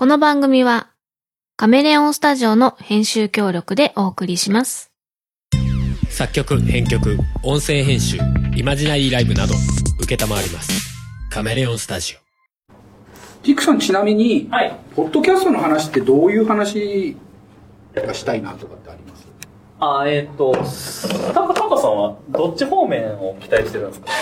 この番組はカメレオンスタジオの編集協力でお送りします。作曲編曲音声編集イマジナリーライブなど承りますカメレオンスタジオピクさんちなみに、はい。ポッドキャストの話ってどういう話がしたいなとかってあります？あ、えっ、と、タカ、タカさんはどっち方面を期待してるんですか？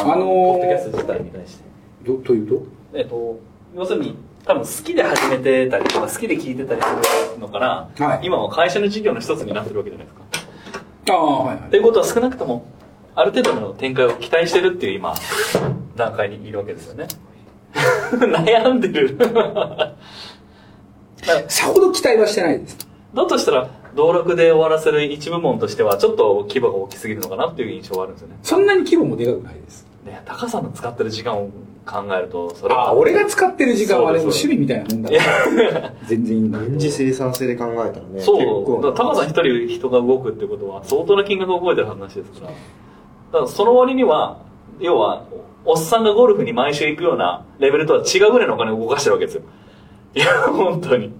あのーポッドキャスト自体に対して。どというと？えっ、と、要するに、多分好きで始めてたりとか、好きで聞いてたりするのから、はい今は会社の事業の一つになってるわけじゃないですか。ああはいはいということは少なくとも、ある程度の展開を期待してるっていう今、段階にいるわけですよね。悩んでる。さほど期待はしてないですだとしたら、道楽で終わらせる一部門としては、ちょっと規模が大きすぎるのかなっていう印象はあるんですよね。そんなに規模もでかくないですね、高さんの使ってる時間を考えると、それああ俺が使ってる時間はねもうそうです趣味みたいなもんだいからや、全然いいんだけど軍事生産性で考えたらね。結そう。構だから高さん一人人が動くってことは、相当な金額を覚えてる話ですから。だからその割には、要は、おっさんがゴルフに毎週行くようなレベルとは違うぐらいのお金を動かしてるわけですよ。いや、本当に。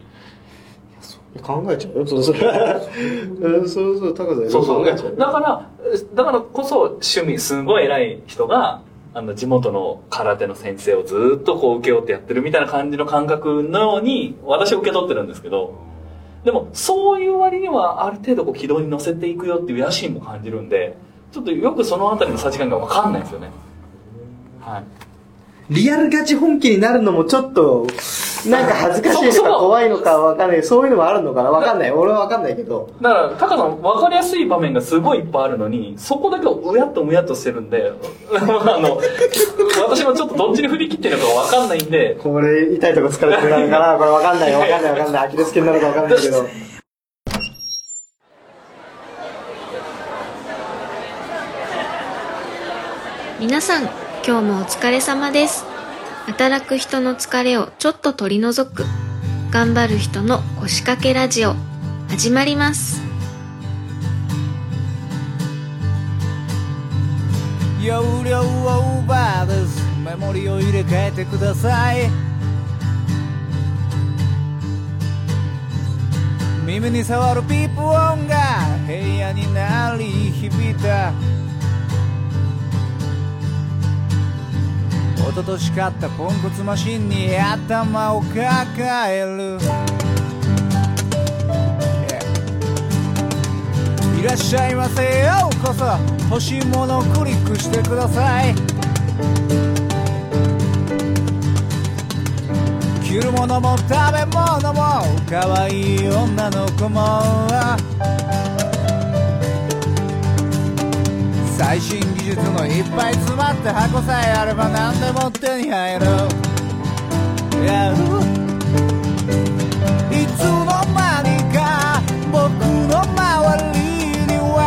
考えちゃうよ、そうそれ。うんそうそう、高さそうそう。考えちゃうよ。だから、だからこそ趣味、すごい偉い人が、あの、地元の空手の先生をずっとこう受け負ってやってるみたいな感じの感覚のように、私は受け取ってるんですけど、でも、そういう割には、ある程度こう軌道に乗せていくよっていう野心も感じるんで、ちょっとよくその辺りの差し感がわかんないんですよね。はい。リアルガチ本気になるのもちょっと、なんか恥ずかしいのか怖いのかわかんない。そういうのもあるのかなわかんない。俺はわかんないけど。だから、タカさん、わかりやすい場面がすごいいっぱいあるのに、そこだけをうやっとむやっとしてるんで、あの、私もちょっとどっちに振り切ってるのかわかんないんで、これ、痛いとこ疲れてるのかなこれわかんないよ。わかんないわかんない。アキレス腱なのかわかんないけど。皆さん、今日もお疲れ様です。働く人の疲れをちょっと取り除く、頑張る人の腰掛けラジオ、始まります。メモリを入れ替えてください。耳に触るピープ音が部屋に鳴り響いた。一昨年買ったポンコツマシンに頭を抱える。Yeah いらっしゃいませよ。うこそ欲しいものをクリックしてください。着るものも食べ物も可愛い女の子も。最新技術のいっぱい詰まった箱さえあれば何でも手に入る。やいつの間にか僕の周りには。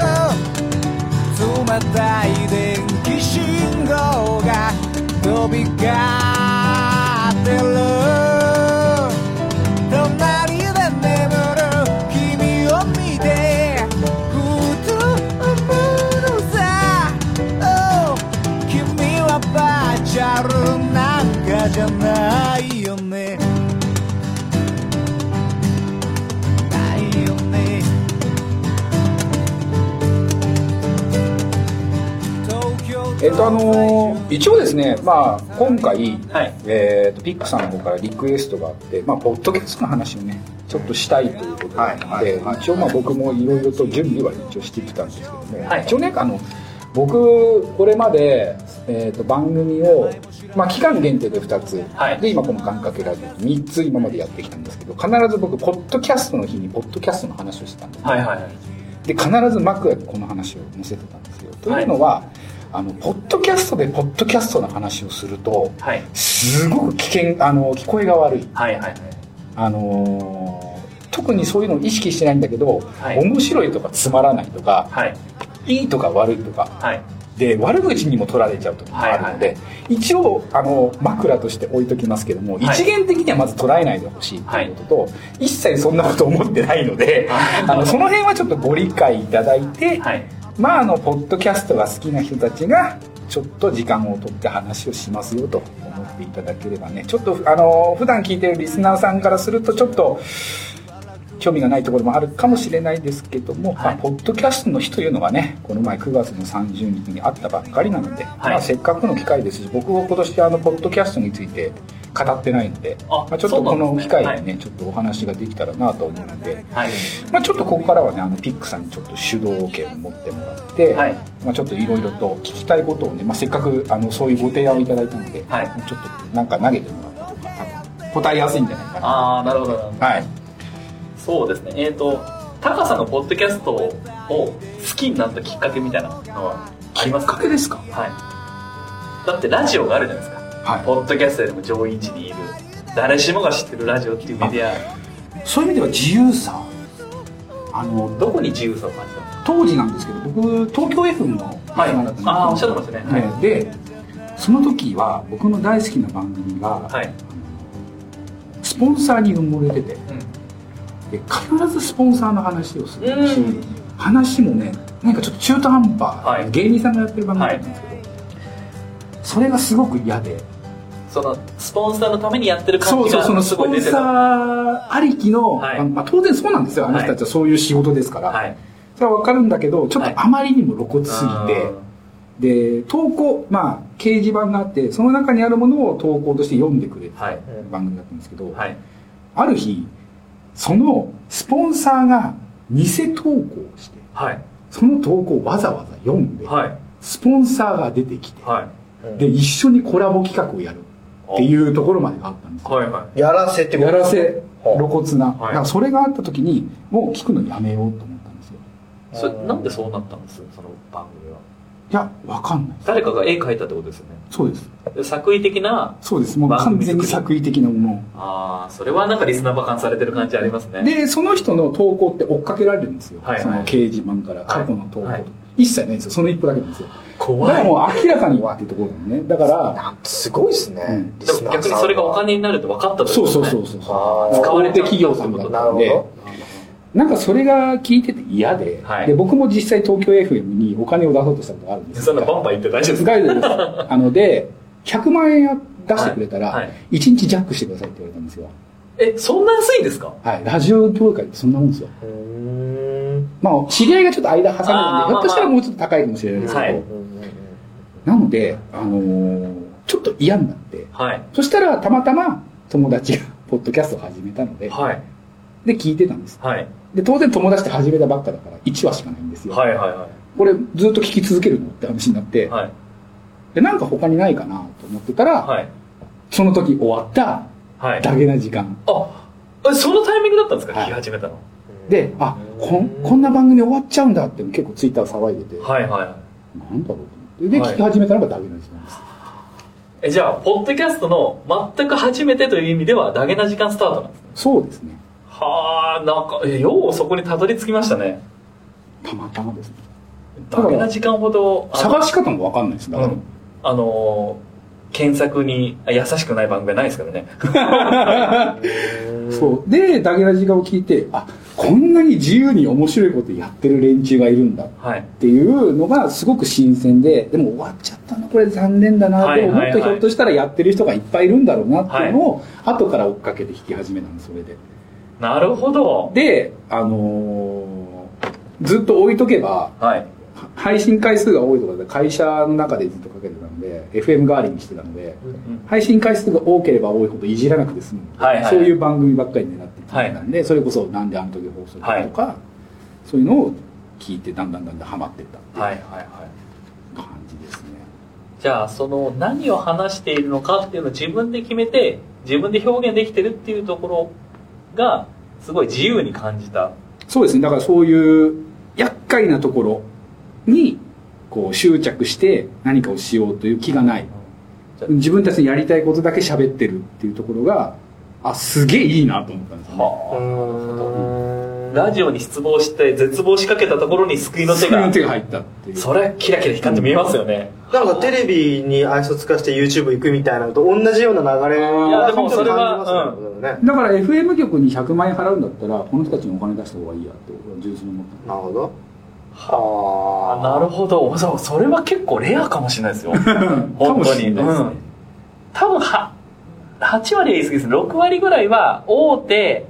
Oh 冷たい電気信号が飛び交ってる。ゃないよね。ないよね。東京えっとあのー一応ですねまあ今回、はい。えーとピックさんの方からリクエストがあってまあポッドキャストの話をねちょっとしたいということなので、一応まあ僕もいろいろと準備は一応してきたんですけども、はい。一応ねあの僕これまで、えー、と番組を、まあ、期間限定で2つ、はいで今この「願掛けラジオ」3つ今までやってきたんですけど必ず僕ポッドキャストの日にポッドキャストの話をしてたんですねはいはいはい。で必ず枕でこの話を載せてたんですよ。というのは、あのポッドキャストでポッドキャストの話をするとはい。すごく危険あの聞こえが悪い、はいはいはい。あのー特にそういうのを意識してないんだけど、はい面白いとかつまらないとかはい。いいとか悪いとか。はい。で悪口にも取られちゃうとかもあるので、一応あの枕として置いときますけども、はい。一元的にはまず捉えないでほしいということと、一切そんなこと思ってないので、あのその辺はちょっとご理解いただいて、はい。まああのポッドキャストが好きな人たちがちょっと時間を取って話をしますよと思っていただければね。ちょっとあの普段聞いてるリスナーさんからするとちょっと興味がないところもあるかもしれないですけども、まあ、ポッドキャストの日というのがねこの前9月の30日にあったばっかりなので、まあ、せっかくの機会ですし僕も今年あのポッドキャストについて語ってないのであまあ、ちょっとこの機会にね、はい。ちょっとお話ができたらなと思うので、はい。まあ、ちょっとここからはねあのピックさんにちょっと主導権を持ってもらって、はい。まあ、ちょっといろいろと聞きたいことをね、まあ、せっかくあのそういうご提案をいただいたので、はい。ちょっとなんか投げてもらった方が多分答えやすいんじゃないかな。ああなるほどなるほど。はいそうですね。えっ、とタカさんがポッドキャストを好きになったきっかけみたいなのはありますきっかけですか？はい。だってラジオがあるじゃないですか。はい。ポッドキャストよりも上位位置にいる。誰しもが知ってるラジオっていうメディア。そういう意味では自由さ。あのどこに自由さを感じたんですか当時なんですけど僕東京 F のはい。リスナーだったんですよああおっしゃってましたね。はい。ねでその時は僕の大好きな番組が、はい、スポンサーに埋もれてて。うんで必ずスポンサーの話をする。し、うん。話もねなんかちょっと中途半端、はい。芸人さんがやってる番組だったんですけど、それがすごく嫌で。そのスポンサーのためにやってる感そうじがそうそのスポンサーありきの、はい。まあ、当然そうなんですよ。あの人たちはそういう仕事ですから、はい。それは分かるんだけどちょっはいとあまりにも露骨すぎて、で投稿まあ掲示板があってその中にあるものを投稿として読んでくれるはい。番組だったんですけど、はい。ある日そのスポンサーが偽投稿をしてはい。その投稿をわざわざ読んで、はい。スポンサーが出てきて、はい。で一緒にコラボ企画をやるっていうところまでがあったんですよ。はいはい。やらせってこと？やらせ露骨な、はい。だからそれがあった時にもう聞くのやめようと思ったんですよ。それなんでそうなったんです？その番組はいやわかんない。誰かが絵描いたってことですよね。そうです。で作為的なそうです。もう完全に作為的なもの。ああそれはなんかリスナーバカンされてる感じありますね。でその人の投稿って追っかけられるんですよ、はいはい。その掲示板から過去の投稿、はい。一切ないんですよ。その一歩だけなんですよ。だ怖い。からもう明らかにっていうところなのね。だからすごいですね、うん。逆にそれがお金になるって分かったってそうことですね。そうそうそうあー使われちゃった大手企業さんだったんで。なるほなんかそれが聞いてて嫌で,、はい。で僕も実際東京 FM にお金を出そうとしたことがあるんですそんなバンバン言って大丈夫ですか？大丈夫です。あので100万円出してくれたら、はい。はい。1日ジャックしてくださいって言われたんですよ。えそんな安いんですか？はい。ラジオ業界ってそんなもんですよ。まあ知り合いがちょっと間挟んでるんでひょっとしたらもうちょっと高いかもしれないですけど、はい。なので、あのーちょっと嫌になってはい。そしたらたまたま友達がポッドキャストを始めたので、はいで聞いてたんです。はい。で当然友達って始めたばっかだから1話しかないんですよ、はいはいはこれずっと聞き続けるのって話になって、いはい。でなんか他にないかなと思ってたら、はい。その時終わったはい。ダゲな時間。あえそのタイミングだったんですか？はい。聞き始めたの。であこんこんな番組終わっちゃうんだって結構ツイッター騒いでて、はいはいはい。なんだろうと思って。で、はい。聞き始めたのがダゲな時間です。えじゃあポッドキャストの全く初めてという意味ではダゲな時間スタートなんですね。そうですねはあなんかえようそこにたどり着きましたね。たまたまですね。ダゲな時間ほど探し方も分かんないですだから、うん。あのー検索にあ優しくない番組はないですからね。そう。でダゲな時間を聞いてあこんなに自由に面白いことやってる連中がいるんだ。っはい。ていうのがすごく新鮮ででも終わっちゃったなこれ残念だなはいでももはい。はいっとひょっとしたらやってる人がいっぱいいるんだろうなっていうのを後から追っかけて弾き始めたんですそれでなるほど。であのーずっと置いとけばはい。配信回数が多いとかで会社の中でずっとかけてたので FM 代わりにしてたので配信回数が多ければ多いほどいじらなくて済むので、はいはい。そういう番組ばっかり狙ってたんで、それこそなんであの時放送したとか、そういうのを聞いてだんだんだんだんハマっていったっていうはいはいはい感じですね、じゃあその何を話しているのかっていうのを自分で決めて自分で表現できてるっていうところがすごい自由に感じた。そうですね。だからそういう厄介なところにこう執着して何かをしようという気がない。自分たちのやりたいことだけ喋ってるっていうところがあすげえいいなと思ったんですよねラジオに失望して絶望しかけたところに救いの手そういうが手が入ったっていう。それキラキラ光って見えますよね。なんかテレビに愛想つかして YouTube 行くみたいなのと同じような流れいやでもそれは感じますよね。だから FM 局に100万円払うんだったらこの人たちにお金出した方がいいやって俺は純粋に思ったなるほど。はあ。なるほど。そうそれは結構レアかもしれないですよ。本当に、ねうん、多分は8割は言い過ぎです。ね6割ぐらいは大手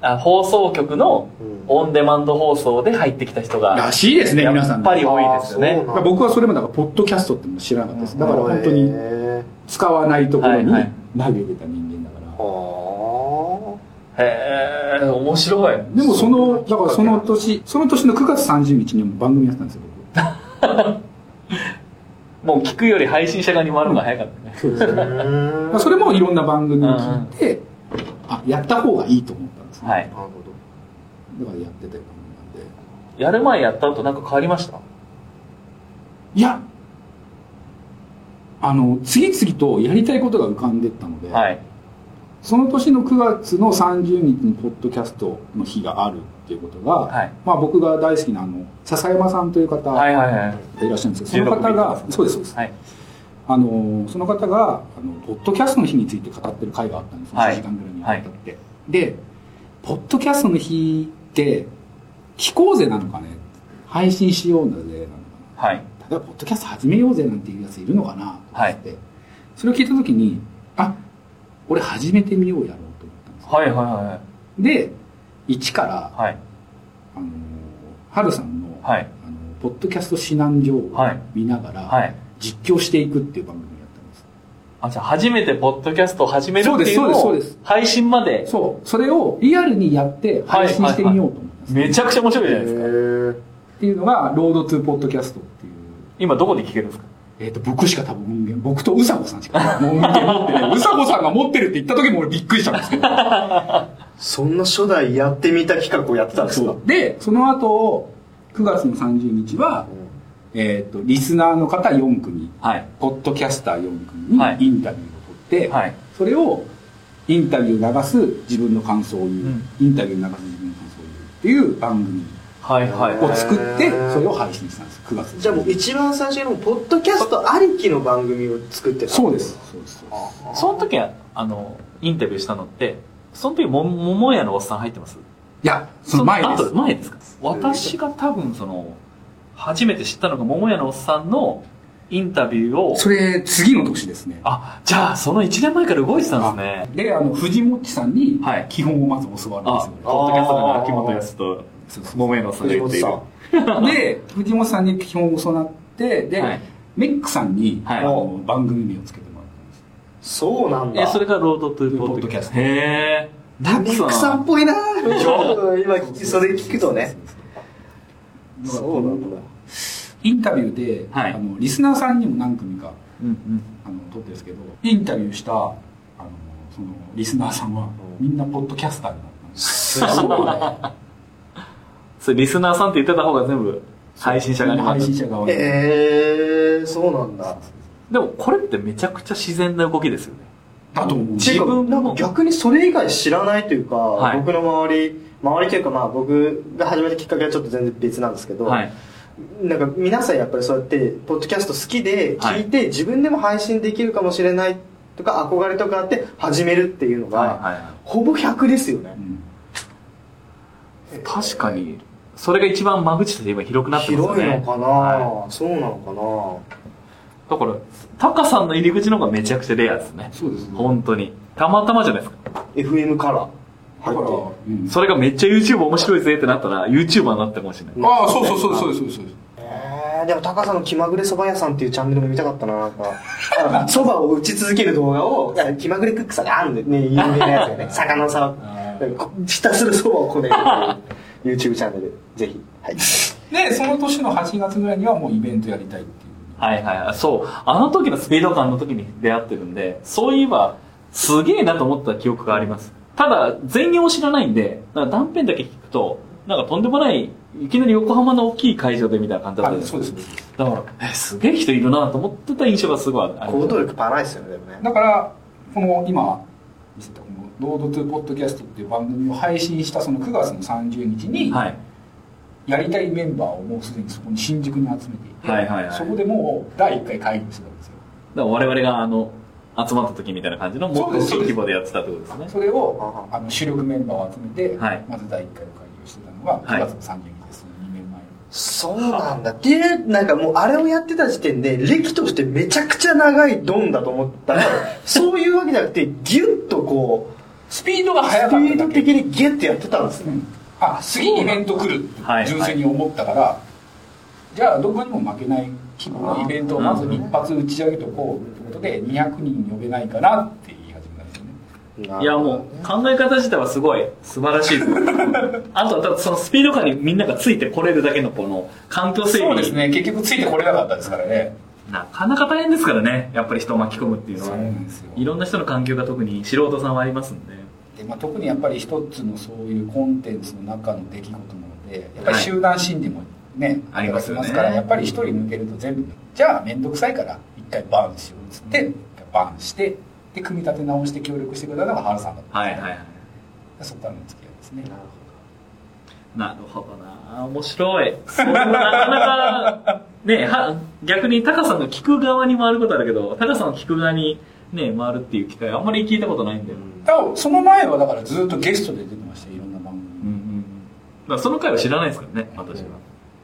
あ放送局のうん。オンデマンド放送で入ってきた人がらしいですね皆さんやっぱり多いですよね。僕はそれもだからポッドキャストっても知らなかったです。だから本当にへ使わないところに投げてた人間だから、へえ面白い。でもそのだ。からその年その年の9月30日にも番組やってたんですよ もう聞くより配信者側に回るのが早かったね。僕 それもいろんな番組を聞いて、あやった方がいいと思ったんですね、はい。なるほど。だからやってたようなもんなんで。やる前やった後なんか変わりました？いやあの次々とやりたいことが浮かんでったので、はい。その年の9月の30日にポッドキャストの日があるっていうことが、はい。まあ、僕が大好きなあの笹山さんという方はいがはいはい。いらっしゃるんですけど、その方がそうですそうです、はい。あのその方があのポッドキャストの日について語ってる回があったんですよ、はい。1時間ぐらいにわたって、でポッドキャストの日って聞こうぜなのかね。配信しようぜなのかなはい。例えばポッドキャスト始めようぜなんていうやついるのかな。はい。って、それを聞いた時にあ俺始めてみようやろうと思ったんですよ。はいはいはで一からいはい。あのハルさんの,、はい。あのポッドキャスト指南所をはい。見ながら、はい。実況していくっていう番組あじゃあ初めてポッドキャストを始めるっていうのを配信までそうそれをリアルにやって配信してみようと思ったんです、めちゃくちゃ面白いじゃないですかっていうのがロードトゥーポッドキャストっていう今どこで聞けるんですかえっ、と、僕しか多分音源、僕とうさこさんしか音源持ってない。うさこさんが持ってるって言った時も俺びっくりしたんですけど。そんな初代やってみた企画をやってたんですかで、その後、9月の30日は、えっ、と、リスナーの方4組、はい。ポッドキャスター4組にはい。インタビューを取って、はい。それをインタビュー流す自分の感想を言う、ん。インタビュー流す自分の感想を言うっていう番組はいはいを作ってそれを配信したんです、9月。じゃあもう一番最初にポッドキャストありきの番組を作ってたそうです。そうです。そうです。その時はあのインタビューしたのってその時も桃屋のおっさん入ってます？いや、その前です。あと。前ですか？私が多分その初めて知ったのが桃屋のおっさんのインタビューを。それ、次の年ですね。あじゃあその1年前から動いてたんですね。で、あの、藤本さんにはい、基本をまず教わるんですよ。ポッドキャストの秋元康とそうそう。桃屋のおっさんが藤言っている。本さん。で、藤本さんに基本を教わって、で、はい。メックさんに、はい。あの番組名をつけてもらったんです。そうなんだ。えそれがロードトゥーポッドキャスト。へえミックさんっぽいな。今それ聞くとね。そうなんだ。インタビューで、はい。あのリスナーさんにも何組かうんうん。あの撮ってるんですけどインタビューしたあのそのリスナーさんはみんなポッドキャスターになったんですすごいね。それリスナーさんって言ってた方が全部配信者側に。回配る信者側に、えー、そうなんだ。でもこれってめちゃくちゃ自然な動きですよね。だと思う。自分も。なんか逆にそれ以外知らないというか、はい。僕の周り周りというかまあ僕が始めたきっかけはちょっと全然別なんですけど、はい。なんか皆さんやっぱりそうやってポッドキャスト好きで聞いて、自分でも配信できるかもしれないとか憧れとかあって始めるっていうのが、ほぼ100ですよね。う、ん。確かにそれが一番間口として今広くなってますよね。広いのかな、はそうなのだからタカさんの入り口の方がめちゃくちゃレアですね。そうですね。本当に。たまたまじゃないですか。かな FM カラーだから、うん。それがめっちゃ YouTube 面白いぜってなったら YouTuber になったかもしれない。ああそうそうそうそうそうそう。えーでも高さんの気まぐれそば屋さんっていうチャンネルも見たかったななんか。そばを打ち続ける動画を気まぐれクックさんがあるんでね有名なやつがね。魚のさこひたすらそばをこねるっていう YouTube チャンネル。ぜひ。はい。でその年の8月ぐらいにはもうイベントやりたいっていう。はいはいはい。そう。あの時のスピード感の時に出会ってるんでそういえばすげえなと思った記憶がありますただ全容を知らないんでなんか断片だけ聞くとなんかとんでもないいきなり横浜の大きい会場でみたいな感じだったんです。あそうですだからえすげえ人いるなと思ってた印象がすごいありま行す動力パないですよねでもね。だからこの今見せたこの「ロードトゥポッドキャスト」っていう番組を配信したその9月の30日にはい。やりたいメンバーをもうすでにそこに新宿に集めていて、はいはいはい。そこでもう第1回会議をしてたんですよ。だから我々があの集まった時みたいな感じのもっと大きい規模でやってたってことですね。それをあの主力メンバーを集めて、はい。まず第1回の会議をしてたのがはい。9月の30日です、2年前そうなんだ。っていう、なんかもうあれをやってた時点で、歴としてめちゃくちゃ長いドンだと思ったら、そういうわけじゃなくて、ギュッとこスピードがう、ス速かっただけ。ピード的にギュッてやってたんですね。あ次イベント来るってはい。純粋に思ったから、じゃあどこにも負けないのイベントをまず一発打ち上げとこうということで200人呼べないかなって言い始めたんですよね。いやもう考え方自体はすごい素晴らしいです。あとはただそのスピード感にみんながついてこれるだけのこの環境整備。そうですね。結局ついてこれなかったですからね。なかなか大変ですからね。やっぱり人を巻き込むっていうのそうんですよ。いろんな人の環境が特に素人さんはありますんでで、まあ、特にやっぱり一つのそういうコンテンツの中の出来事なのでやっぱり集団心理もね、ありますからやっぱり一人抜けると全部じゃあ面倒くさいから一回バンしようっつって、一回バンしてで組み立て直して協力してくれたのが原さんだった。んですねはいはいはい。そこからの付き合いですね。なるほどな。面白い。それはなかなかね は逆にタカさんが聞く側に回ることあるけどタカさんが聞く側にね回るっていう機会あんまり聞いたことないんで、うん。その前はだからずっとゲストで出てましたいろんな番組。うんうん、だその回は知らないですからね私は、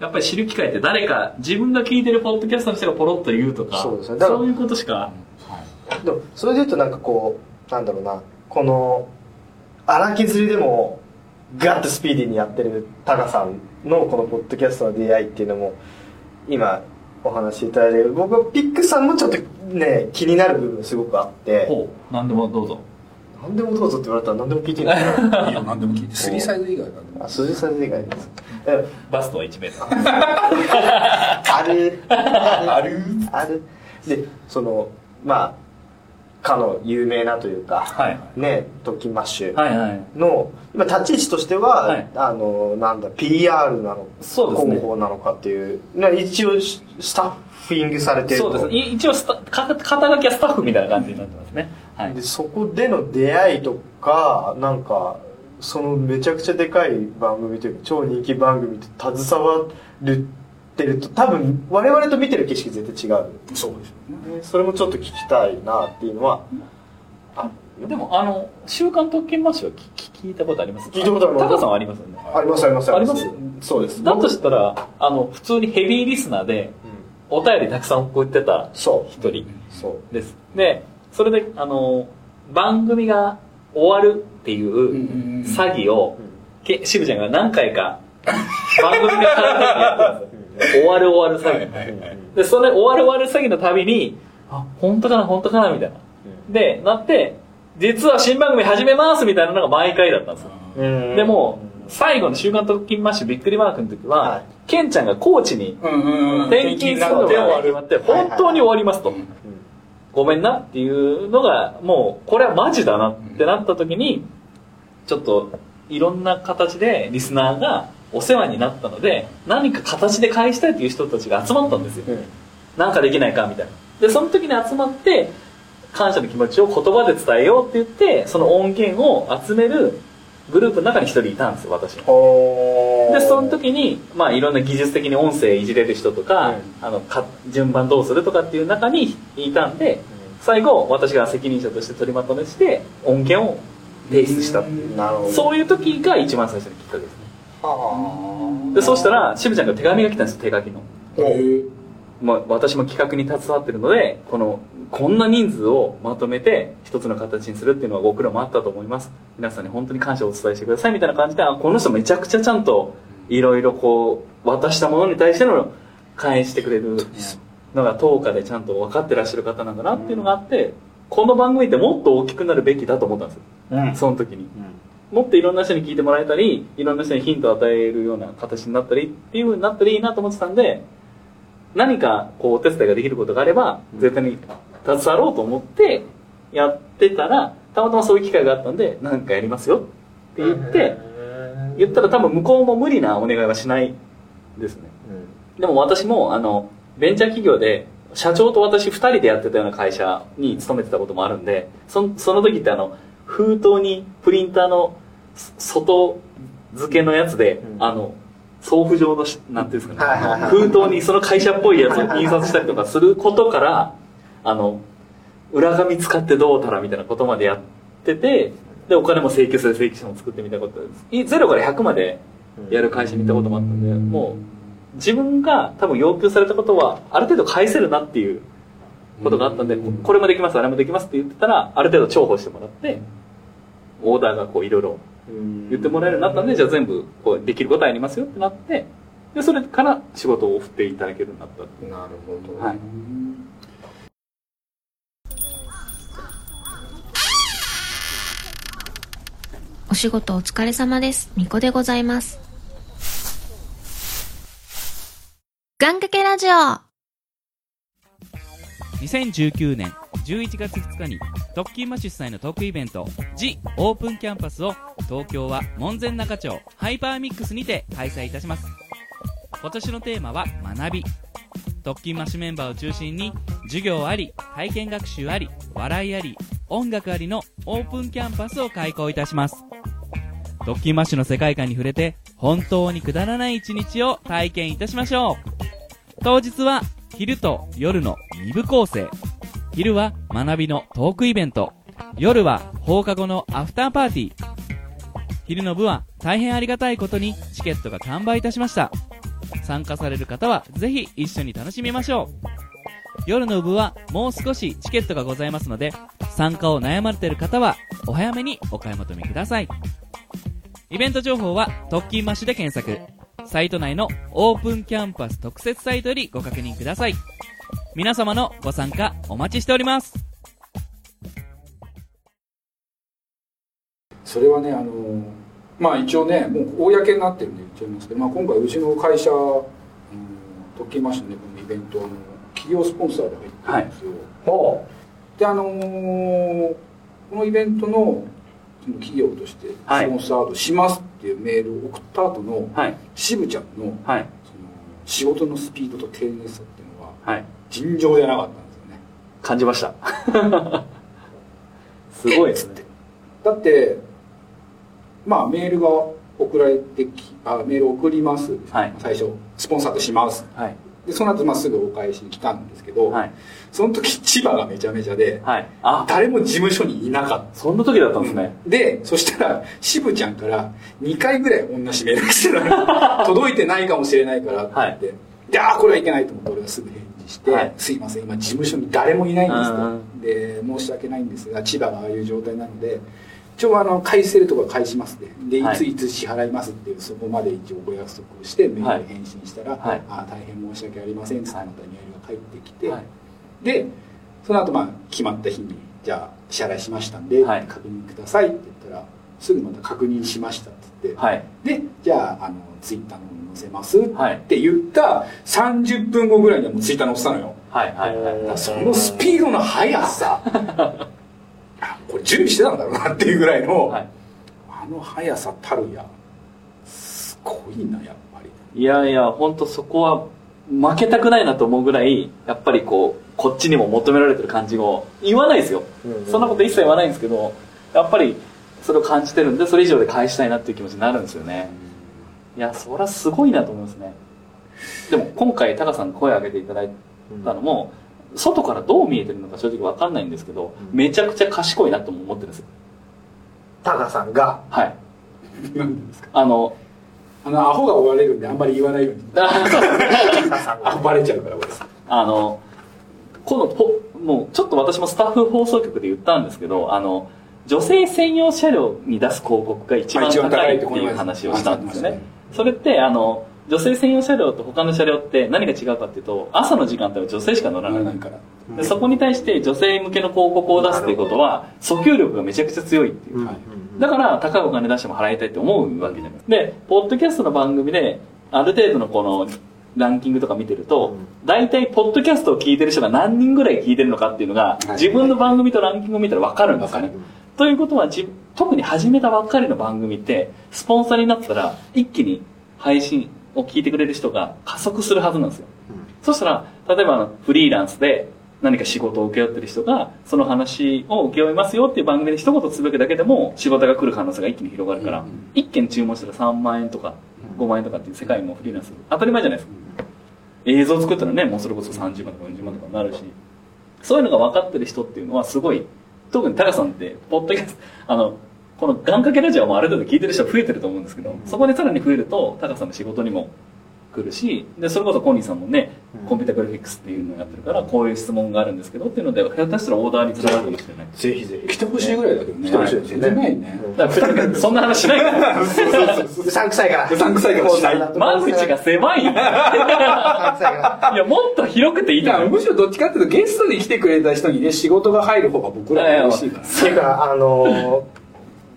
やっぱり知る機会って誰か自分が聞いてるポッドキャストの人がポロッと言うとかそうですね。だからそういうことしか。でもそれで言うとなんかこうなんだろうな。この荒削りでもガッとスピーディーにやってるタカさんのこのポッドキャストの出会いっていうのも今お話しいただいてる僕はピックさんもちょっとね気になる部分すごくあって。ほう。何でもどうぞ何でもどうぞって言われたら何でも聞いていいんですかいいよ何でも聞いて。スリーサイズ以外なんでもあ数字されて以外です。えバストは1メートルある。ある。ある。でそのまあかの有名なというか、はい。ねトキマッシュはいはい。の今立ち位置としては、はい。あのなんだ PR なのそうですね。広報なのかっていうな一応しスタッフィングされてるそうです。ねい一応スタか肩書きはスタッフみたいな感じになってますねはい。でそこでの出会いとかなんかそのめちゃくちゃでかい番組というか超人気番組と携わるってると多分我々と見てる景色全然違う。そうですよね。ねそれもちょっと聞きたいなっていうのはあでもあの「週刊特勤マッシュ」は聞聞いたことあります？聞いたことあります。タカさんはありますよね。ありますありますあります。そうです。だとしたらあの普通にヘビーリスナーでお便りたくさん送ってたそう。一人そう。です。でそれであの番組が終わるっていう詐欺を、けしぶちゃんが何回か番組がやってたんですよ。終わる終わる詐欺、でそれ終わる終わる詐欺のたびにあ本当かな本当かなみたいな、でなって実は新番組始めますみたいなのが毎回だったんですよ、うん。でも最後の「週刊特勤マッシュびっくりマーク」の時は、はい。ケンちゃんがコーチにうんうんうん。転勤するのが決まって本当に終わりますと、ごめんなっていうのがもうこれはマジだなってなった時にちょっといろんな形でリスナーがお世話になったので何か形で返したいという人たちが集まったんですよ、なんかできないかみたいな。でその時に集まって感謝の気持ちを言葉で伝えようって言ってその音源を集めるグループの中に一人いたんですよ私。はでその時に、まあ、いろんな技術的に音声いじれる人とか,、あのか順番どうするとかっていう中にいたんで最後私が責任者として取りまとめして音源を提出した。なるほど。そういう時が一番最初のきっかけですね。はでそうしたら渋ちゃんが手紙が来たんですよ手書きのまあ、私も企画に携わってるのでこのこんな人数をまとめて一つの形にするっていうのはご苦労もあったと思います。皆さんに本当に感謝をお伝えしてくださいみたいな感じであこの人めちゃくちゃちゃんといろいろこう渡したものに対しての返してくれるのが10日でちゃんと分かってらっしゃる方なんだなっていうのがあってこの番組ってもっと大きくなるべきだと思ったんです。よ、その時に、もっといろんな人に聞いてもらえたりいろんな人にヒントを与えるような形になったりっていう風になったらいいなと思ってたんで何かこうお手伝いができることがあれば絶対に携わろうと思ってやってたらたまたまそういう機会があったんで何かやりますよって言って言ったら多分向こうも無理なお願いはしないですね。でも私もあのベンチャー企業で社長と私2人でやってたような会社に勤めてたこともあるんでそその時ってあの封筒にプリンターのそ外付けのやつで、あの送付状のしなんていうんですかはいはいはい。ね封筒にその会社っぽいやつを印刷したりとかすることからあの裏紙使ってどうたらみたいなことまでやっててでお金も請求する請求書も作ってみたことです。いゼロから100までやる会社に行ったこともあったんでもう自分が多分要求されたことはある程度返せるなっていうことがあったんで、うん。これもできますあれもできますって言ってたらある程度重宝してもらってオーダーがこういろいろ言ってもらえるようになったんでじゃあ全部こうできることはやりますよってなってでそれから仕事を振っていただけるようになったってなるほど。はいお仕事お疲れ様です。みこでございます。願掛けラジオ2019年11月2日に特勤マッシュ主催のトークイベント「ジ・オープンキャンパス」を東京は門前仲町ハイパーミックスにて開催いたします。今年のテーマは学び。特勤マッシュメンバーを中心に授業あり体験学習あり笑いあり音楽ありのオープンキャンパスを開講いたします。特勤マッシュの世界観に触れて本当にくだらない一日を体験いたしましょう。当日は昼と夜の2部構成。昼は学びのトークイベント。夜は放課後のアフターパーティー。昼の部は大変ありがたいことにチケットが完売いたしました。参加される方はぜひ一緒に楽しみましょう。夜の部はもう少しチケットがございますので参加を悩まれている方はお早めにお買い求めください。イベント情報は特勤マッシュで検索。サイト内のオープンキャンパス特設サイトよりご確認ください。皆様のご参加お待ちしております。それはねあのまあ一応ねもう公になってるんで言っちゃいますけど、まあ、今回うちの会社、うん、特訓マッシュのねこのイベントあの企業スポンサーで入ってるんですよ、ほであのーこのイベントのその企業としてスはい。ポンサードしますっていうメールを送った後の、はい。渋ちゃんのはい。その仕事のスピードと丁寧さっていうのははい。尋常じゃなかったんですよね。感じました。すごいですね。だってまあメールが送られてきあメール送ります、はい。最初スポンサードします。はい。でその後まあすぐお返しに来たんですけど、はい。その時千葉がめちゃめちゃで、はい。あ。誰も事務所にいなかった。そんな時だったんですね、でそしたら渋ちゃんから2回ぐらい同じメールが来てたの 届いてないかもしれないからって言って、でああこれはいけないと思って俺がすぐ返事して、はい。すいません今事務所に誰もいないんですと、うん。で申し訳ないんですが千葉がああいう状態なので一応あの返せるとこは返しますね。でいはい。ついつ支払いますっていうそこまで一応ご約束をしてメールで返信したら、はい。ああ大変申し訳ありませんっつってまたメールが返ってきて、はい。でその後まあ決まった日にじゃあ支払いしましたんで、はい。確認くださいって言ったらすぐまた確認しましたって言って、はい。でじゃああのツイッターの方に載せますっはい。て言った30分後ぐらいにはもうツイッター載せたのよ。はいはいはい。そのスピードの速さ あこれ準備してたんだろうなっていうぐらいの、はい。あの速さたるやすごいなやっぱり。いやいや本当そこは負けたくないなと思うぐらいやっぱりこうこっちにも求められてる感じを言わないですよ、そんなこと一切言わないんですけどやっぱりそれを感じてるんでそれ以上で返したいなっていう気持ちになるんですよね。いやそりゃすごいなと思いますね。でも今回タカさんに声を上げていただいたのも、外からどう見えてるのか正直わかんないんですけど、めちゃくちゃ賢いなとも思ってるんです。よタカさんが、はい。なんでですか？あのあのアホが追われるんであんまり言わないように。タカさんが。あバレちゃうから俺あの、このポ、もうちょっと私もスタッフ放送局で言ったんですけど、あの、女性専用車両に出す広告が一番高いって高いう話をしたんですよね。それって、あの、女性専用車両と他の車両って何が違うかっていうと、朝の時間帯は女性しか乗らない。ならないから、でそこに対して女性向けの広告を出すっていうことは、訴求力がめちゃくちゃ強いっていう。はい。だから高いお金出しても払いたいって思うわけじゃない。ですか。で、ポッドキャストの番組で、ある程度のこの、ランキングとか見てると、大体、ポッドキャストを聞いてる人が何人ぐらい聞いてるのかっていうのが、い。自分の番組とランキングを見たら分かるんですよね。ということは、じ特に始めたばっかりの番組って、スポンサーになったら、一気に配信を聞いてくれる人が加速するはずなんですよ。そしたら、例えばフリーランスで何か仕事を請け負ってる人が、その話を請け負いますよっていう番組で一言つぶやくだけでも仕事が来る可能性が一気に広がるから、うん。うん一件注文したら3万円とか5万円とかっていう世界もフリーランス当たり前じゃないです。か。映像作ったらね、もうそれこそ30万とか40万とかになるし、そういうのが分かってる人っていうのはすごい、特にタカさんって、ポッドキャスト、あの、この願掛けラジオもある程度聞いてる人増えてると思うんですけど、そこでさらに増えると、タカさんの仕事にも来るしでそれこそコニーさんもね、コンピュータグラフィックスっていうのをやってるからこういう質問があるんですけどっていうのでひょっとしたらオーダーにつながるかもしれない。ぜひぜひ。来てほしいぐらいだけどね来てほしいですよね。全然ないね。だから二人がそんな話しな いから。うさんくさいから。うさんくさいから。しない間口が狭いよ。いうさんくさいから。やもっと広くていいいと思う。やむしろどっちかっていうとゲストに来てくれた人にね仕事が入る方が僕らは嬉しいから。っていうかあのー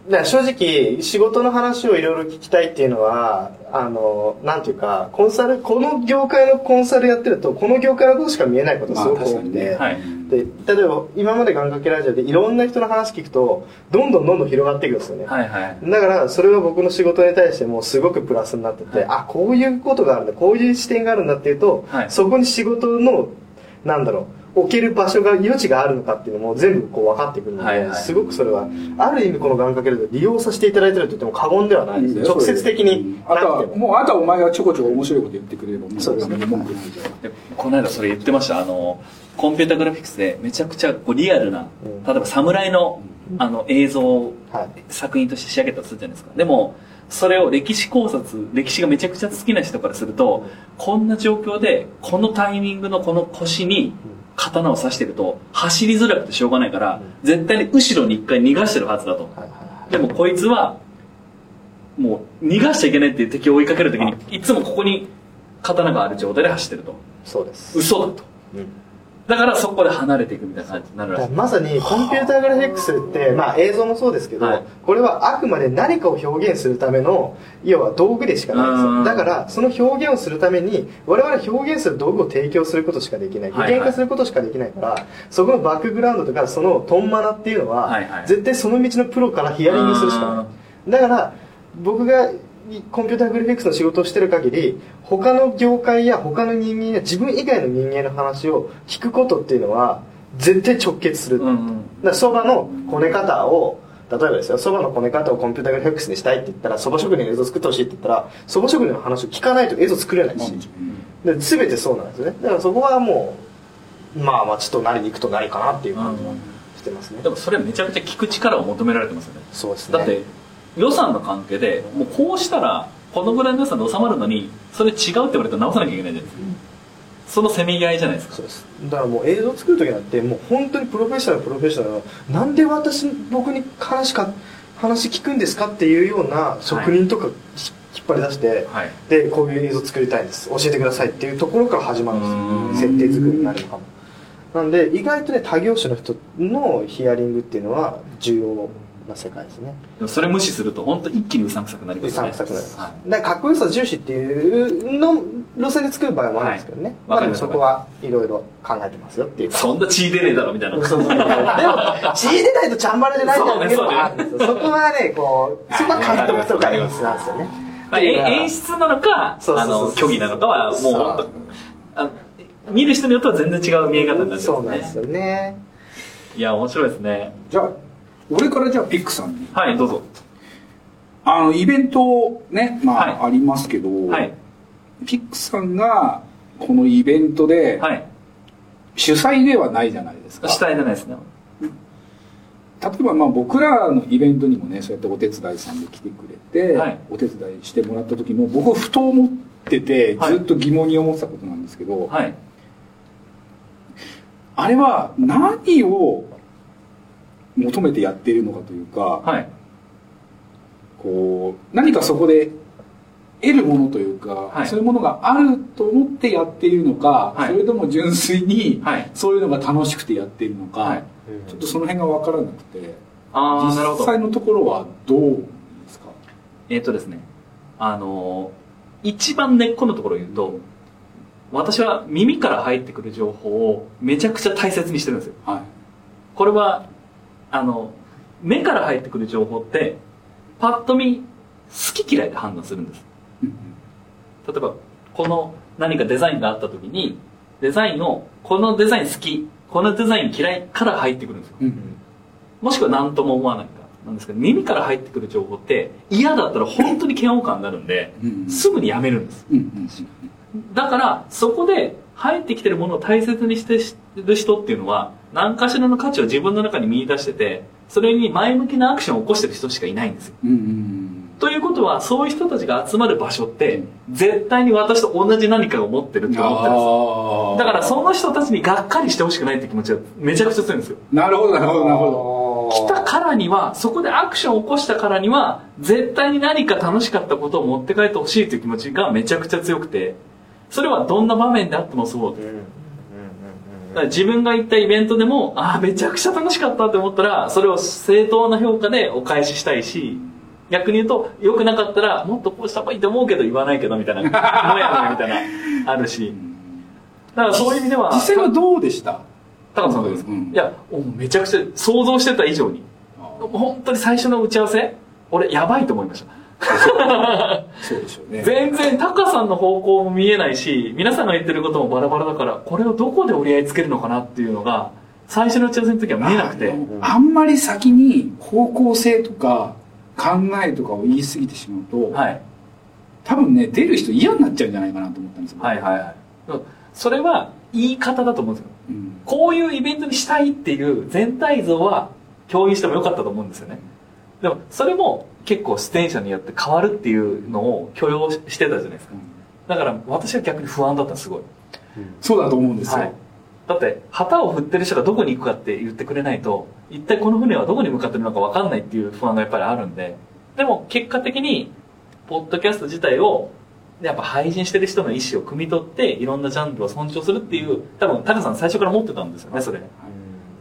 だから正直仕事の話をいろいろ聞きたいっていうのはあのなんていうかコンサルこの業界のコンサルやってるとこの業界のことしか見えないことすごく多くて、はい。で例えば今まで願掛けラジオでいろんな人の話聞くとどんどんどんどん広がっていくんですよね、はいはい。だからそれは僕の仕事に対してもすごくプラスになってて、あこういうことがあるんだこういう視点があるんだっていうと、はい。そこに仕事のなんだろう置ける場所が余地があるのかっていうのも全部こう分かってくるので、はいはい。すごくそれはある意味この願掛けで利用させていただいてると言っても過言ではない。です、直接的にあとはももうあとはお前がちょこちょこ面白いこと言ってくれればもうそうですね俺は文句ないじゃんでこの間それ言ってました。あのコンピュータグラフィックスでめちゃくちゃこうリアルな、うん。例えば侍の,、あの映像をはい。作品として仕上げたとするじゃないですか。でもそれを歴史考察歴史がめちゃくちゃ好きな人からするとこんな状況でこのタイミングのこの腰に刀を刺してると走りづらくてしょうがないから絶対に後ろに一回逃がしてるはずだと。でもこいつはもう逃がしちゃいけないっていう敵を追いかけるときにいつもここに刀がある状態で走ってると。そうです、嘘だと。うんだからそこで離れていくみたいな感じになるらしい。まさにコンピューターグラフィックスって、まあ、映像もそうですけど、はい。これはあくまで何かを表現するための要は道具でしかないんですだからその表現をするために我々は表現する道具を提供することしかできない。具はいはい。現化することしかできないから、そこのバックグラウンドとかそのトンマナっていうのは、はいはい。絶対その道のプロからヒアリングするしかない。だから僕がコンピューターグラフィックスの仕事をしてる限り他の業界や他の人間や自分以外の人間の話を聞くことっていうのは絶対直結する、うんうん。だそばのこね方を例えばですよそばのこね方をコンピュータグラフィックスにしたいって言ったらそば職人の映像作ってほしいって言ったらそば職人の話を聞かないと映像作れないし、で全てそうなんですよね。だからそこはもうまあまあちょっと何に行くと何かなっていう感じはしてますね、でもそれめちゃくちゃ聞く力を求められてますよね。そうですね。だって予算の関係でもうこうしたらこのぐらいの予算で収まるのにそれ違うって言われたら直さなきゃいけないじゃないですか、そのせめぎ合いじゃないですか。そうです。だからもう映像作る時なんてもう本当にプロフェッショナルプロフェッショナルのなんで私僕に話か話聞くんですかっていうような職人とかひ引っ張り出して、はい。でこういう映像作りたいんです。教えてくださいっていうところから始まるんですよ。設定作りになるのかも。なんで意外とね他業種の人のヒアリングっていうのは重要な世界ですね。それ無視すると本当一気にうさんくさくなりますうさねんくさくなります、はだかっこよさ重視っていうの路線で作る場合もあるんですけどね、はいまあでもそこはいろいろ考えてますよっていう。い、そんな血出ねえだろみたいな。そうそうそうでも血出ないとチャンバラじゃないんだよねそそこはねこうそこは監督とか演出なんですよね。まあ、え演出なのかあの虚偽なのかはもう本当あ見る人によっては全然違う見え方になっちゃそうなんですね。いや面白いですね。じゃあ俺からじゃあピックさんに。はいどうぞ。あのイベントねまあ、はい。ありますけど、はい。ピックさんがこのイベントではい。主催ではないじゃないですか、主体じゃないですね。例えばまあ僕らのイベントにもねそうやってお手伝いさんで来てくれて、はい。お手伝いしてもらった時も僕ふと思っててはい。ずっと疑問に思ってたことなんですけど、はい。あれは何を求めてやっているのかというか、はい。こう何かそこで得るものというか、はい。そういうものがあると思ってやっているのか、はい。それとも純粋にはい。そういうのが楽しくてやっているのか、はい。ちょっとその辺が分からなくてああなるほど。実際のところはどうですか？えっ、とですねあのー一番根っこのところを言うと私は耳から入ってくる情報をめちゃくちゃ大切にしてるんですよ。はい。これはあの目から入ってくる情報ってパッと見好き嫌いで判断するんです。例えばこの何かデザインがあった時にデザインのこのデザイン好きこのデザイン嫌いから入ってくるんですよ。うんもしくは何とも思わないかなんですけど耳から入ってくる情報って嫌だったら本当に嫌悪感になるんでうんすぐにやめるんです。うんうん。だからそこで入ってきてるものを大切にしてる人っていうのは何かしらの価値を自分の中に見出しててそれに前向きなアクションを起こしてる人しかいないんですよ。うんうんということはそういう人たちが集まる場所って絶対に私と同じ何かを持ってるって思ってるんですだからその人たちにがっかりしてほしくないって気持ちがめちゃくちゃ強いんですよ。なるほどなるほどなるほ来たからにはそこでアクションを起こしたからには絶対に何か楽しかったことを持って帰ってほしいという気持ちがめちゃくちゃ強くてそれはどんな場面であってもそう。ですだから自分が行ったイベントでもああめちゃくちゃ楽しかったって思ったらそれを正当な評価でお返ししたいし逆に言うと良くなかったらもっとこうした方がいいと思うけど言わないけどみたいなもやもやみたいなあるし。だからそういう意味ではど実際はどうでした？高野さんどうですか、うん。いやめちゃくちゃ想像してた以上に。本当に最初の打ち合わせ俺やばいと思いましたそう。でしょうね。全然タカさんの方向も見えないし皆さんが言ってることもバラバラだからこれをどこで折り合いつけるのかなっていうのが最初の打ち合わせの時は見えなくて。あんまり先に方向性とか考えとかを言い過ぎてしまうと、はい。多分ね出る人嫌になっちゃうんじゃないかなと思ったんですよ、はいはいはい。それは言い方だと思うんですよ。うん。こういうイベントにしたいっていう全体像は共有してもよかったと思うんですよね。でもそれも結構出演者によって変わるっていうのを許容してたじゃないですか。だから私は逆に不安だったすごい。そうだと思うんですよ、はい、だって旗を振ってる人がどこに行くかって言ってくれないと一体この船はどこに向かってるのか分かんないっていう不安がやっぱりあるんで。でも結果的にポッドキャスト自体をやっぱ配信してる人の意思を汲み取っていろんなジャンルを尊重するっていう多分タカさん最初から持ってたんですよねそれ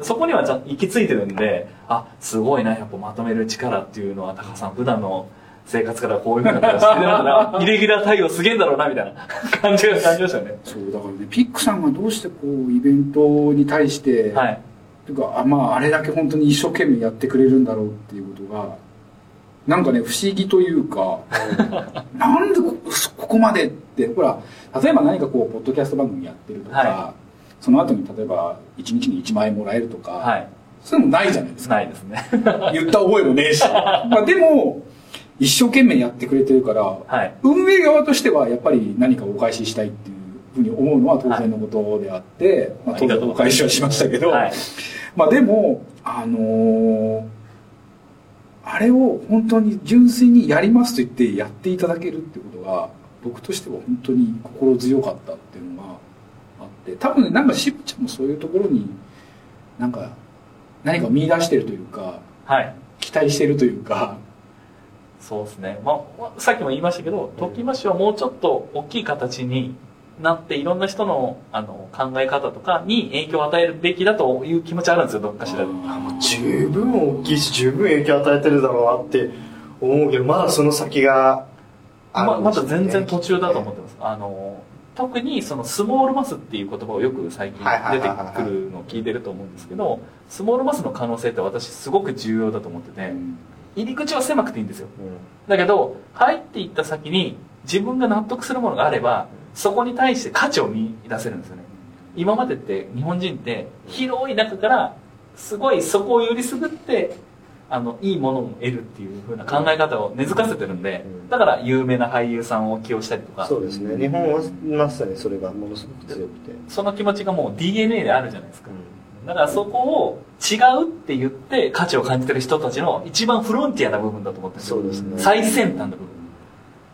そこにはじゃ行き着いてるんであすごいなやっぱまとめる力っていうのはタカさん普段の生活からこういうふうな形してるんだ なイレギュラー対応すげえんだろうなみたいな。感じが感じましたよね。そうだからねピックさんがどうしてこうイベントに対して、はい。というかあまああれだけ本当に一生懸命やってくれるんだろうっていうことがなんかね不思議というか なんでこ ここまでってほら例えば何かこうポッドキャスト番組やってるとか、はその後に例えば1日に1万円もらえるとか、はい。そういうのもないじゃないですか。ないですね。言った覚えもねえし。まあでも一生懸命やってくれてるから、はい。運営側としてはやっぱり何かお返ししたいっていうふうに思うのは当然のことであって、まあ、当然お返しはしましたけど、はい。まあでもあのーあれを本当に純粋にやりますと言ってやっていただけるってことが僕としては本当に心強かったっていうのがあって多分ねなんかしぶちゃんもそういうところになんか何か見出してるというかはい。期待してるというか。そうですね、まあ、さっきも言いましたけどトキマシはもうちょっと大きい形になっていろんな人のあの考え方とかに影響を与えるべきだという気持ちあるんですよどっかしらで。十分大きいし十分影響与えてるだろうなって思うけどまだその先があままるんですよねだ全然途中だと思ってます。あの特にそのスモールマスっていう言葉をよく最近出てくるのを聞いてると思うんですけどスモールマスの可能性って私すごく重要だと思ってて入り口は狭くていいんですよ。だけど入っていった先に自分が納得するものがあればそこに対して価値を見出せるんですよね。今までって日本人って広い中からすごいそこをよりすぐってあのいいものを得るっていう風な考え方を根付かせてるんでだから有名な俳優さんを起用したりとか。そうですね。日本はまさにそれがものすごく強くて。その気持ちがもう DNA であるじゃないですか。だからそこを違うって言って価値を感じてる人たちの一番フロンティアな部分だと思ってるんですよ。そうですね。最先端の部分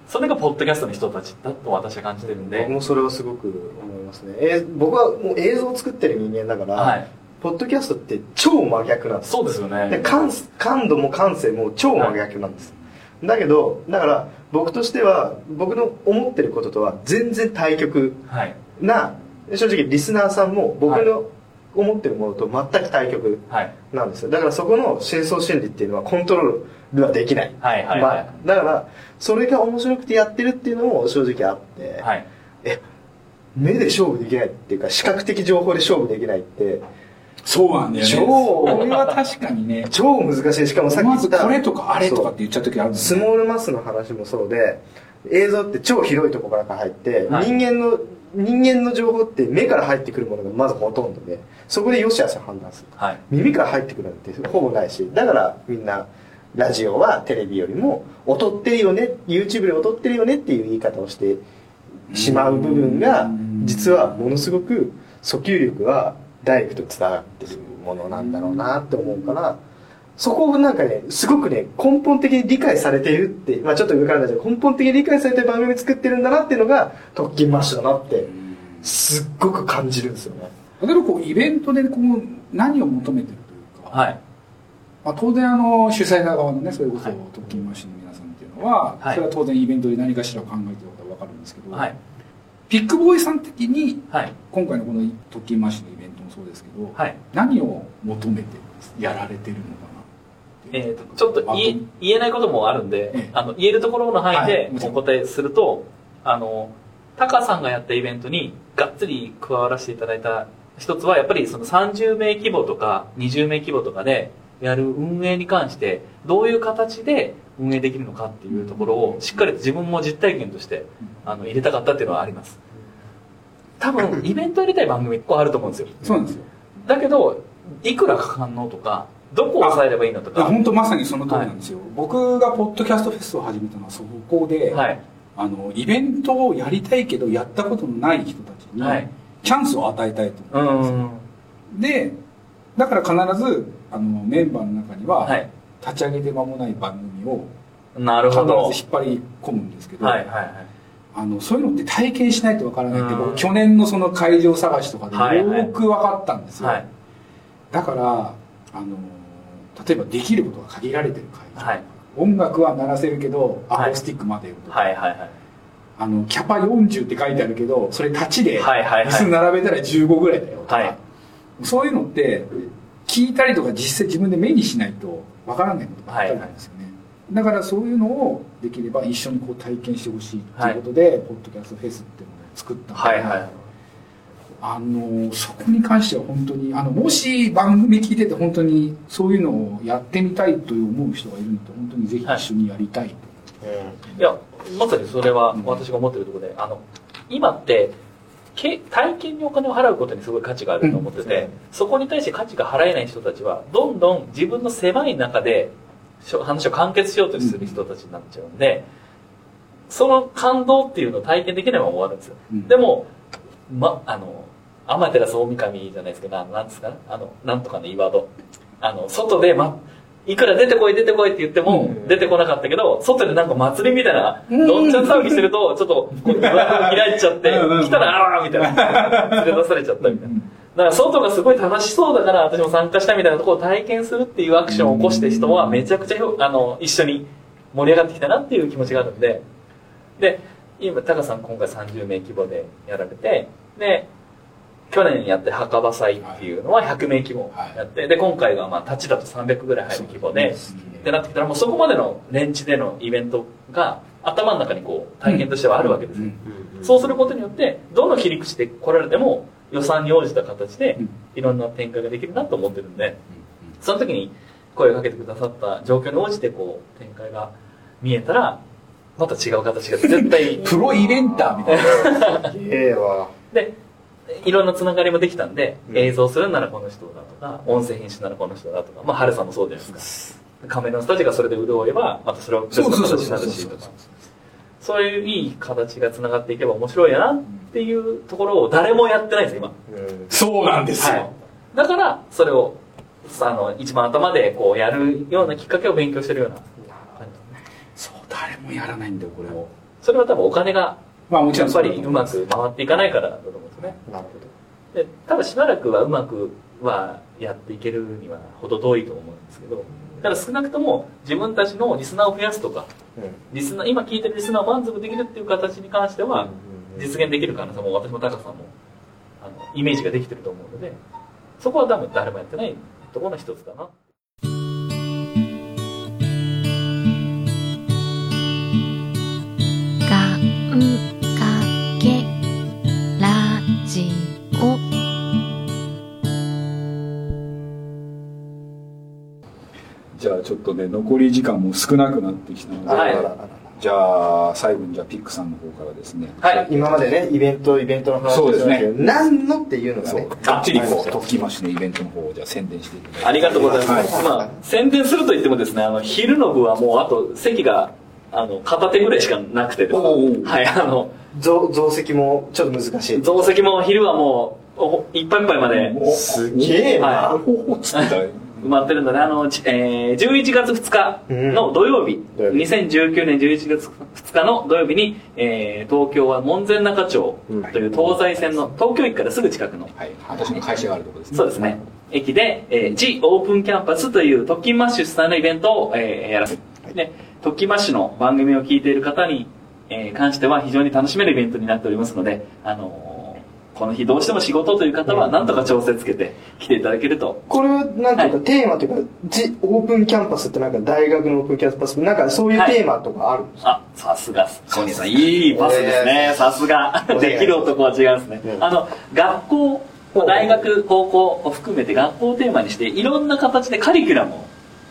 それがポッドキャストの人たちだと私は感じてるんで。僕もそれはすごく思いますね、えー僕はもう映像を作ってる人間だから、はいポッドキャストって超真逆なんです。そうですよでね感感度も感性も超真逆なんです、だけどだから僕としては僕の思ってることとは全然対極はい。な正直リスナーさんも僕の思ってるものと全く対極はい。なんですよ。だからそこの深層心理っていうのはコントロールはできない、はいはいはい。まあだからそれが面白くてやってるっていうのも正直あって、はい。え目で勝負できないっていうか視覚的情報で勝負できないってそうなんだよね。超これは確かにね超難しい。しかもさっき言ったこれとかあれとかって言っちゃう時あるんだスよねモールマスの話もそうで映像って超広いところから入って、はい。人間の人間の情報って目から入ってくるものがまずほとんどでそこで良し悪しを判断するはい。耳から入ってくるなんてほぼないしだからみんなラジオはテレビよりも劣ってるよね YouTube で劣ってるよねっていう言い方をしてしまう部分が実はものすごく訴求力はダイレクトに伝わってるものなんだろうなって思うからそこをなんかね、すごくね、根本的に理解されているって、まあちょっと上からなんですけど、根本的に理解されてる番組作ってるんだなっていうのが、特勤マッシュだなって、すっごく感じるんですよね。例えばこうイベントでこう何を求めてるというか、はい。まあ、当然あの主催者側のねそれこそはい特勤マッシュの皆さんっていうのは、はいそれは当然イベントで何かしら考えてることは分かるんですけど、はい。ピックボーイさん的にはい。今回のこの特勤マッシュのそうですけど、はい。何を求めてやられてるのかなえー、とちょっと言えないこともあるんで、ええ。あの言えるところの範囲はいでお答えすると、あのタカさんがやったイベントにがっつり加わらせていただいた一つはやっぱりその30名規模とか20名規模とかでやる運営に関してどういう形で運営できるのかっていうところをしっかりと自分も実体験としてあの入れたかったっていうのはあります多分 イベントやりたい番組結構あると思うんですよ。そうなんですよ。だけどいくらかかんのとかどこを抑えればいいのとか。本当まさにその通りなんですよ、僕がポッドキャストフェスを始めたのはそこで、はい。あのイベントをやりたいけどやったことのない人たちに、はい。チャンスを与えたいとう思うんですよん。でだから必ずあのメンバーの中には、はい。立ち上げて間もない番組をなる必ほど。ず引っ張り込むんですけど、はいはいはいあのそういうのって体験しないとわからないって去年のその会場探しとかではいはい。よく分かったんですよ、はい。だからあの例えばできることが限られてる会場、はい。音楽は鳴らせるけどアはい。コースティックまでよとか、はいはいはい。あのキャパ40って書いてあるけどそれ立ちではいはいはい。椅子並べたら15ぐらいだよとか、はい。そういうのって聞いたりとか実際自分で目にしないとわからないことばっかりなんですよね、だからそういうのをできれば一緒にこう体験してほしいっていうことで、ポッドキャストフェスっていうのを作ったので、はいはい。あのそこに関しては本当にあのもし番組聞いてて本当にそういうのをやってみたいと思う人がいるんだと本当にぜひ一緒にやりたいと、いやまさにそれは私が思ってるところであの今ってけ体験にお金を払うことにすごい価値があると思ってて、そこに対して価値が払えない人たちはどんどん自分の狭い中で話を完結しようとする人たちになっちゃうんで、その感動っていうのを体験できないまま終わるんですよ、うん。でもまあの天照大神じゃないですけどななんですか？あのなんとかの岩戸。あの外で、ま、いくら出てこい出てこいって言っても出てこなかったけど、外でなんか祭りみたいな、どっちゃん騒ぎしてると、ちょっとこう、開いちゃって、来たら、あーみたいな。連れ出されちゃったみたいな。だから外がすごい楽しそうだから私も参加したみたいなところを体験するっていうアクションを起こしてる人はめちゃくちゃあの一緒に盛り上がってきたなっていう気持ちがあるんで。で今タカさん今回30名規模でやられてで去年やって墓場祭っていうのは100名規模やって、で今回がまあ立ちだと300ぐらい入る規模で、ってなってきたらもうそこまでのレンチでのイベントが頭の中にこう体験としてはあるわけですよ、そうすることによってどの切り口で来られても予算に応じた形でうん。いろんな展開ができるなと思ってるんでその時に声をかけてくださった状況に応じてこう展開が見えたらまた違う形が絶対 プロイベンターみたいな。ええわ。でいろんなつながりもできたんで、うん。映像するならこの人だとか音声編集ならこの人だとかまあ春さんもそうじゃないですか。カメラのスタジオがそれで潤えばまたそれを別の形になるしとかそういういい形がつながっていけば面白いやなっていうところを誰もやってないんですよ今。そうなんですよ、はい、だからそれをあの一番頭でこうやるようなきっかけを勉強してるような。感じそう誰もやらないんだよこれをそれは多分お金がまあもちろんやっぱりうまく回っていかないからだと思うんですね。なるほで多分しばらくはうまくはやっていけるには程遠いと思うんですけどただ少なくとも自分たちのリスナーを増やすとかど。リスナー今聞いてるリスナーを満足できるっていう形に関しては実現できる可能性も私も高さんもあのイメージができてると思うのでそこは多分誰もやってないところの一つだなじゃあちょっとね残り時間も少なくなってきたので、はい。じゃあ最後にじゃあピックさんの方からですね。はい。今までね、イベント、イベントの話そうですね。何のっていうのがね。がっちりこはいう特訓マッシュのイベントの方をじゃあ宣伝していただいて。ありがとうございます、はい。まあ宣伝すると言ってもですねあの昼の部はもうあと席があの片手ぐらいしかなくてですね。はいあの増増席もちょっと難しい。増席も昼はもうおいっぱいいっぱいまで。おすげえな。はおおつってた埋まってるので、あの、ちえー、11月2日の土曜日、土曜日。2019年11月2日の土曜日に、えー、東京は門前仲町という東西線の東京駅からすぐ近くの、はい。私の会社があるところですね。そうですね。駅で、えー、G オープンキャンパスという特勤マッシュ主催のイベントを、えーやらせる。で、特勤マッシュの番組を聞いている方に、えー関しては非常に楽しめるイベントになっておりますので、あのーこの日どうしても仕事という方は何とか調整つけて来ていただけると。これは、なんていうか、はい。テーマというか、じオープンキャンパスってなんか大学のオープンキャンパス、なんかそういうテーマとかあるんですか、あ、さすが、小西さん、いいパスですね。さすが。できる男は違うんですね。あの、学校、大学、高校を含めて学校をテーマにして、いろんな形でカリキュラムを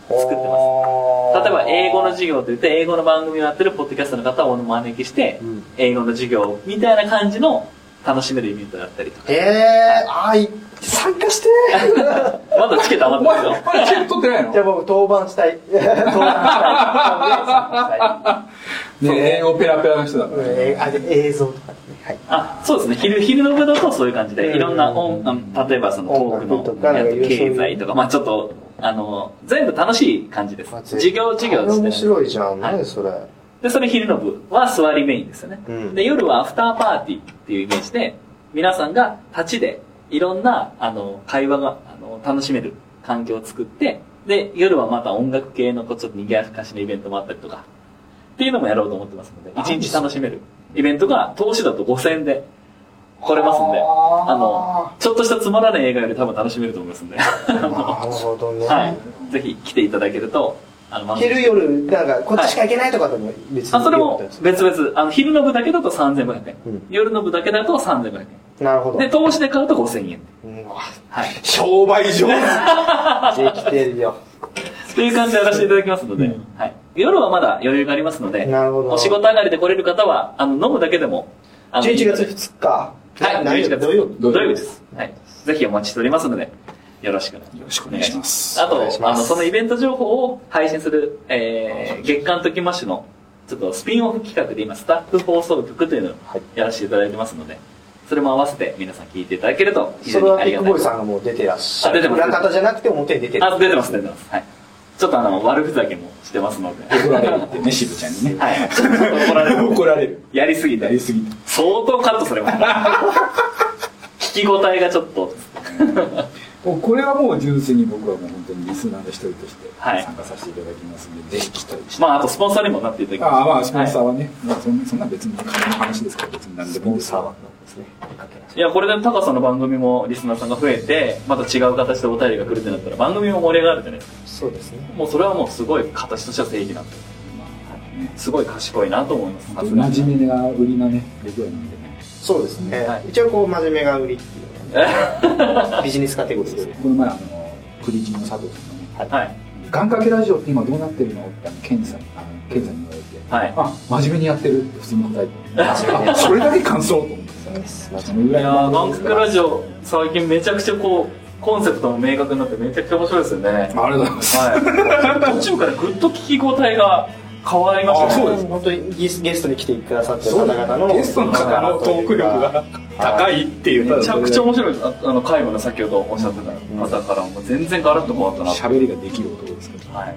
作ってます。例えば、英語の授業といって、英語の番組をやってるポッドキャストの方をお招きして、英語の授業みたいな感じの楽しめるイベントだったりとか。へえ、あい、参加して まだチケット余ってますよ。これチェック取ってないの？じゃあ僕、当番したい。当番したい。ね英語ペラペラの人だからえーあで映像とかね。はい。あそうですね昼昼の部だとそういう感じでいろんな音あ例えばそのトークの経済とかまあちょっとあの全部楽しい感じです授業授業です面ね白いじゃん。はい何それ。でそれ昼の部は座りメインですよね、うん。で夜はアフターパーティーっていうイメージで皆さんが立ちでいろんなあの会話があの楽しめる環境を作ってで夜はまた音楽系のこうちょっと賑やかしのイベントもあったりとかっていうのもやろうと思ってますので一日楽しめるイベントが投資だと5000円で来れますんであのちょっとしたつまらない映画より多分楽しめると思いますんで。なるほどね。はい。ぜひ来ていただけると昼夜、なんか、こっちしか行けないとかでも別に。あそれも別々。あの昼の部だけだと3500円、うん。夜の部だけだと3500円。なるほど。で投資で買うと5000円。うんはい。商売上。手 できてるよ。っていう感じでやらせていただきますので、はい、夜はまだ余裕がありますのでなるほど。お仕事上がりで来れる方はあの飲むだけでもあの11月2日？はい、11月。土曜日？土曜日です。はい。ぜひお待ちしておりますので、よろしく。よろしくお願いしますあと、あの、そのイベント情報を配信する、えー、月刊ときましの、ちょっとスピンオフ企画で今、スタッフ放送局というのをやらせていただいてますので、それも合わせて皆さん聞いていただけると非常にそれはビッありがたいです。グボーイさんがもう出てらっしゃる。あ出てます裏方じゃなくて表に出てる。あ、出てます、出てます。はい。ちょっとあの、悪ふざけもしてますので。怒られるってね渋ちゃんにねはい。ちょっと怒られる。怒られるやりすぎて。やりすぎて相当カットされます。聞き応えがちょっと。もうこれはもう純粋に僕はもう本当にリスナーの一人としてはい参加させていただきますので、ぜひ期待してまあ、あとスポンサーにもなっていただきます。ああまあスポンサーははね、まあ、そんなそんな別に金の話ですから別に何でもいいんですよい、いや、これで高さの番組もリスナーさんが増えて、また違う形でお便りが来るってなったら番組も盛り上がるじゃないですか。そうですね。もうそれはもうすごい形としては正義なんで。すごい賢いなと思います。真面目な売りなねレギュラーなんでねそうですねはい。一応こう、真面目が売りっていう ビジネスカテゴリーですね。この前あのクリジンの佐藤さんがねはい。願掛けラジオって今どうなってるの？ってあのケンさんあのケンさんに言われてはい。あ真面目にやってるって普通に答えてあそれだけ感想と思ってさいやらいのー、バンクラジオ、最近めちゃくちゃこう、コンセプトも明確になってめちゃくちゃ面白いですよね。ありがとうございますはい。途中からぐっと聞き応えが変わりましたね。あそうです本当にゲスゲストに来てくださってる方々のゲストの方のトーク力が高いっていうめちゃくちゃ面白い。ああの、介護の先ほどおっしゃってた方からも全然ガラッと変わったなと。喋りができる男ですけどはい。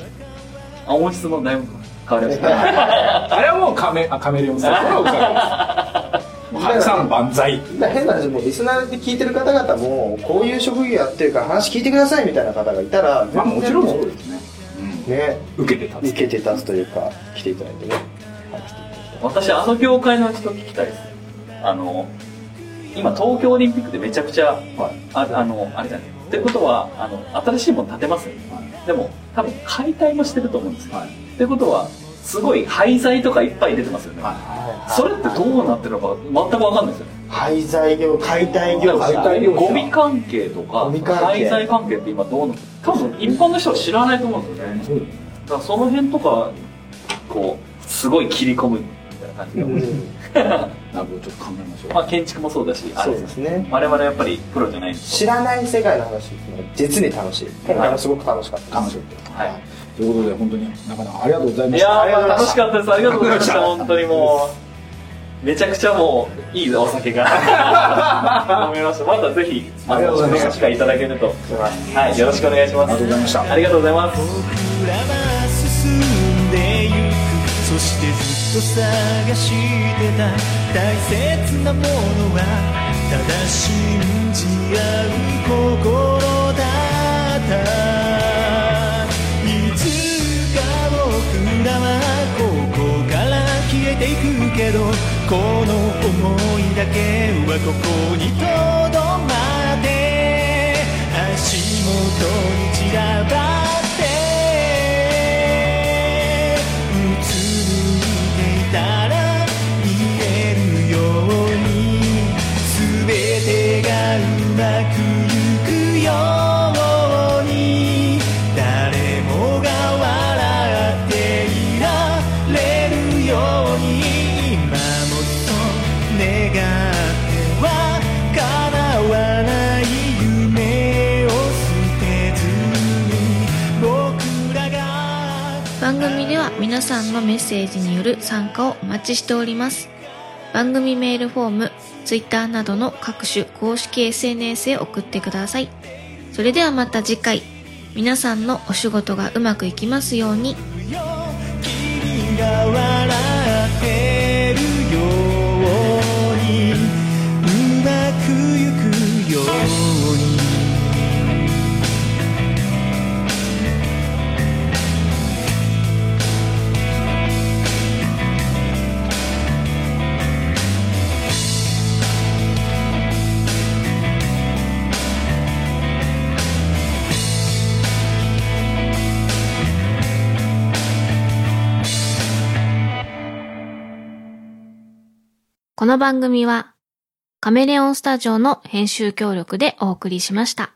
あ、音質もだいぶ変わりましたね。あれはもうカメあカメレオンさん これはおかげですもうハルさん万歳変な話もうリスナーで聞いてる方々もこういう職業やってるから話聞いてくださいみたいな方がいたらまあもちろんそう全ですね然ね受けて立つ受けて立つというか来ていただいてね私、あの業界の人聞きたいです。あの、今東京オリンピックでめちゃくちゃ、ああの、あれじゃない。ってことは、あの、新しいもの建てますよね。でも、多分解体もしてると思うんですよ。はいってことは、すごい廃材とかいっぱい出てますよね。それってどうなってるのか全くわかんないですよね。廃材業解体業者。解体業者。ゴミ関係とか廃材関係って今どうな多分一般の人は知らないと思うんですよね。そうですねだからその辺とかこうすごい切り込むみたいな感じが、なるほどちょっと考えましょう。まあ建築もそうだしあそれうですね。我々やっぱりプロじゃないんで。知らない世界の話実に楽しい。今回もすごく楽しかった楽しかった。はい。ということで本当になかなかありがとうございまいした。やー楽しかったです。ありがとうございました。本当にもめちゃくちゃもういいお酒が。飲めました。またぜひあありがとうございいただけるとはいよろしくお願いします。ありがとうございました。ありがとうございます。僕らは進んでゆくそしてずっと探してた。大切なものはただ信じ合う心だった。いつか僕らはここから消えていくけどこの想いだけはここにとどまって足元に散らばっ参加をお待ちしております。番組メールフォーム、Twitter などの各種公式 SNS へ送ってください。それではまた次回、皆さんのお仕事がうまくいきますように。この番組はカメレオンスタジオの編集協力でお送りしました。